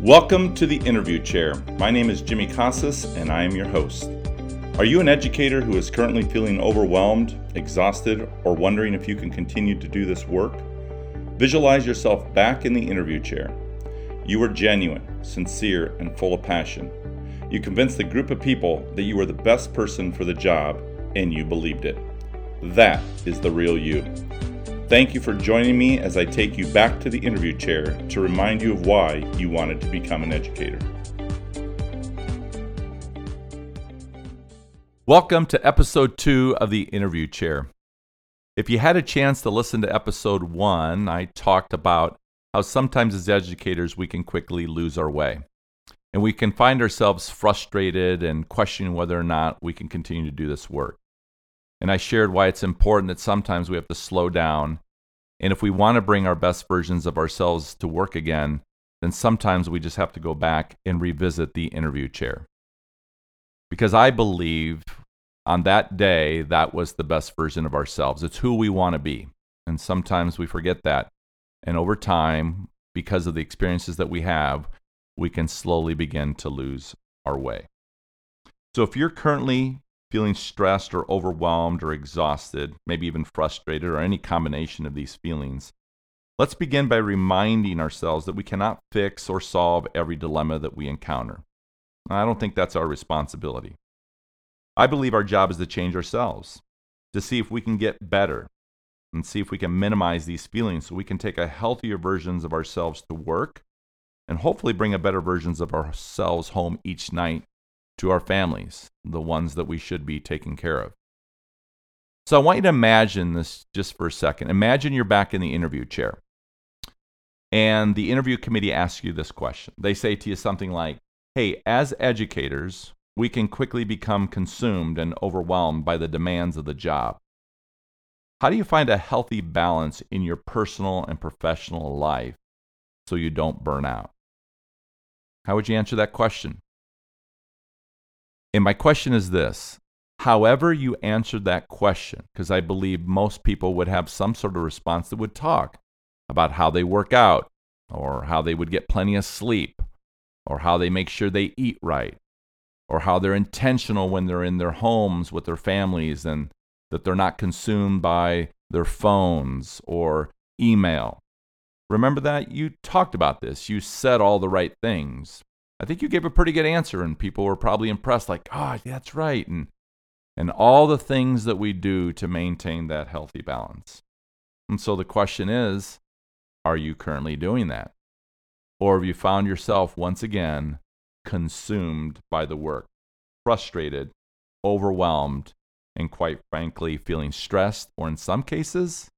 Welcome to the interview chair. My name is Jimmy Casas and I am your host. Are you an educator who is currently feeling overwhelmed, exhausted, or wondering if you can continue to do this work? Visualize yourself back in the interview chair. You were genuine, sincere, and full of passion. You convinced the group of people that you were the best person for the job, and you believed it. That is the real you. Thank you for joining me as I take you back to the interview chair to remind you of why you wanted to become an educator. Welcome to episode two of the interview chair. If you had a chance to listen to episode one, I talked about how sometimes as educators we can quickly lose our way. And we can find ourselves frustrated and questioning whether or not we can continue to do this work. And I shared why it's important that sometimes we have to slow down. And if we want to bring our best versions of ourselves to work again, then sometimes we just have to go back and revisit the interview chair. Because I believe on that day, that was the best version of ourselves. It's who we want to be. And sometimes we forget that. And over time, because of the experiences that we have, we can slowly begin to lose our way. So if you're currently feeling stressed or overwhelmed or exhausted, maybe even frustrated, or any combination of these feelings, let's begin by reminding ourselves that we cannot fix or solve every dilemma that we encounter. I don't think that's our responsibility. I believe our job is to change ourselves, to see if we can get better, and see if we can minimize these feelings so we can take a healthier versions of ourselves to work and hopefully bring a better versions of ourselves home each night to our families, the ones that we should be taking care of. So I want you to imagine this just for a second. Imagine you're back in the interview chair. And the interview committee asks you this question. They say to you something like, Hey, as educators, we can quickly become consumed and overwhelmed by the demands of the job. How do you find a healthy balance in your personal and professional life so you don't burn out? How would you answer that question? And my question is this however you answered that question, because I believe most people would have some sort of response that would talk about how they work out, or how they would get plenty of sleep, or how they make sure they eat right, or how they're intentional when they're in their homes with their families and that they're not consumed by their phones or email. Remember that? You talked about this. You said all the right things. I think you gave a pretty good answer, and people were probably impressed, like, oh, that's right. And, and all the things that we do to maintain that healthy balance. And so the question is are you currently doing that? Or have you found yourself once again consumed by the work, frustrated, overwhelmed, and quite frankly, feeling stressed, or in some cases,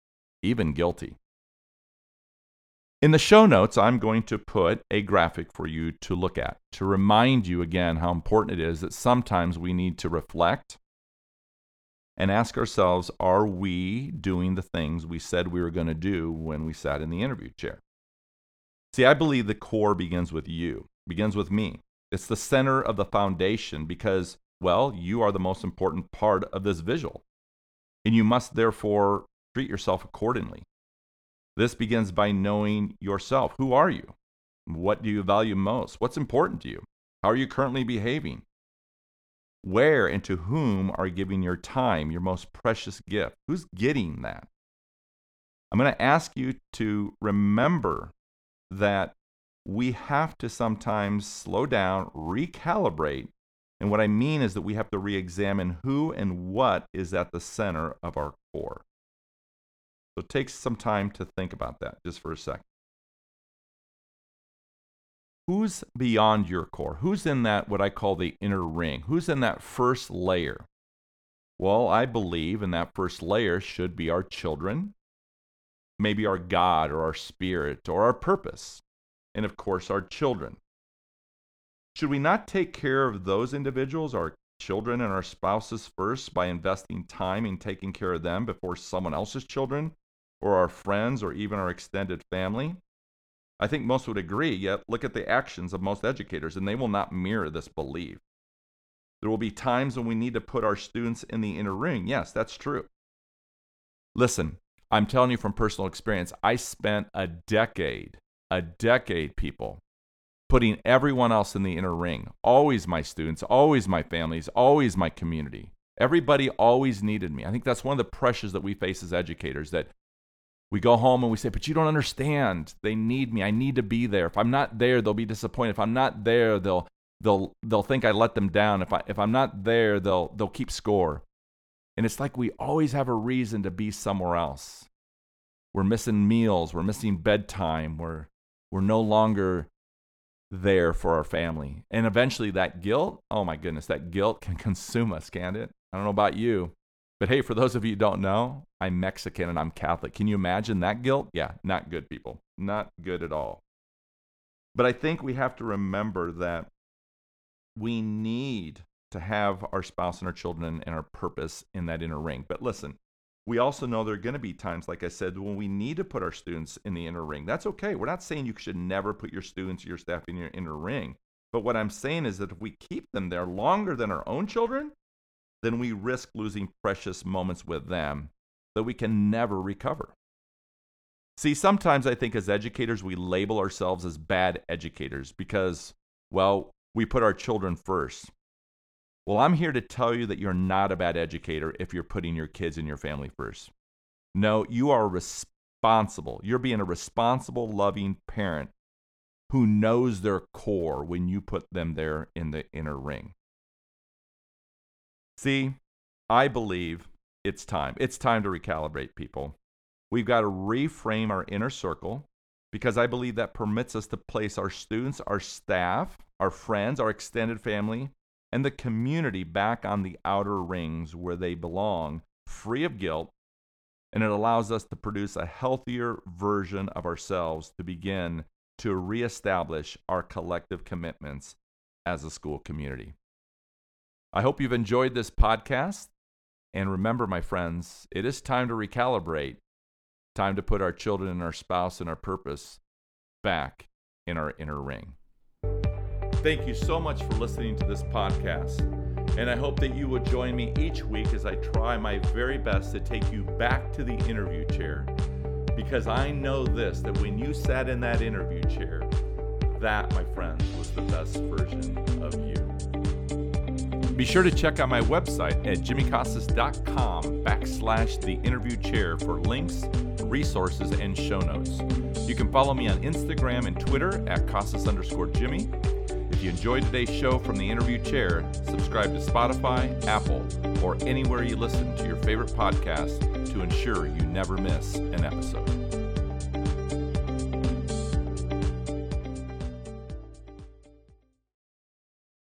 even guilty? In the show notes, I'm going to put a graphic for you to look at to remind you again how important it is that sometimes we need to reflect and ask ourselves are we doing the things we said we were going to do when we sat in the interview chair? See, I believe the core begins with you, begins with me. It's the center of the foundation because, well, you are the most important part of this visual. And you must therefore treat yourself accordingly. This begins by knowing yourself. Who are you? What do you value most? What's important to you? How are you currently behaving? Where and to whom are you giving your time, your most precious gift? Who's getting that? I'm going to ask you to remember that we have to sometimes slow down, recalibrate. And what I mean is that we have to re examine who and what is at the center of our core. So take some time to think about that just for a second. Who's beyond your core? Who's in that, what I call the inner ring? Who's in that first layer? Well, I believe in that first layer should be our children, maybe our God or our spirit or our purpose, and of course, our children. Should we not take care of those individuals, our children and our spouses first, by investing time in taking care of them before someone else's children or our friends or even our extended family. I think most would agree, yet look at the actions of most educators, and they will not mirror this belief. There will be times when we need to put our students in the inner ring. Yes, that's true. Listen, I'm telling you from personal experience, I spent a decade, a decade, people, putting everyone else in the inner ring. Always my students, always my families, always my community. Everybody always needed me. I think that's one of the pressures that we face as educators that we go home and we say, But you don't understand. They need me. I need to be there. If I'm not there, they'll be disappointed. If I'm not there, they'll they'll they'll think I let them down. If I if I'm not there, they'll they'll keep score. And it's like we always have a reason to be somewhere else. We're missing meals, we're missing bedtime, we're we're no longer there for our family. And eventually that guilt, oh my goodness, that guilt can consume us, can't it? I don't know about you. But hey, for those of you who don't know, I'm Mexican and I'm Catholic. Can you imagine that guilt? Yeah, not good, people. Not good at all. But I think we have to remember that we need to have our spouse and our children and our purpose in that inner ring. But listen, we also know there are going to be times, like I said, when we need to put our students in the inner ring. That's okay. We're not saying you should never put your students, your staff in your inner ring. But what I'm saying is that if we keep them there longer than our own children, then we risk losing precious moments with them that we can never recover. See, sometimes I think as educators, we label ourselves as bad educators because, well, we put our children first. Well, I'm here to tell you that you're not a bad educator if you're putting your kids and your family first. No, you are responsible. You're being a responsible, loving parent who knows their core when you put them there in the inner ring. See, I believe it's time. It's time to recalibrate people. We've got to reframe our inner circle because I believe that permits us to place our students, our staff, our friends, our extended family, and the community back on the outer rings where they belong, free of guilt, and it allows us to produce a healthier version of ourselves to begin to reestablish our collective commitments as a school community. I hope you've enjoyed this podcast. And remember, my friends, it is time to recalibrate, time to put our children and our spouse and our purpose back in our inner ring. Thank you so much for listening to this podcast. And I hope that you will join me each week as I try my very best to take you back to the interview chair. Because I know this that when you sat in that interview chair, that, my friends, was the best version of you. Be sure to check out my website at jimmycasas.com backslash the interview chair for links, resources, and show notes. You can follow me on Instagram and Twitter at Casas underscore Jimmy. If you enjoyed today's show from the interview chair, subscribe to Spotify, Apple, or anywhere you listen to your favorite podcast to ensure you never miss an episode.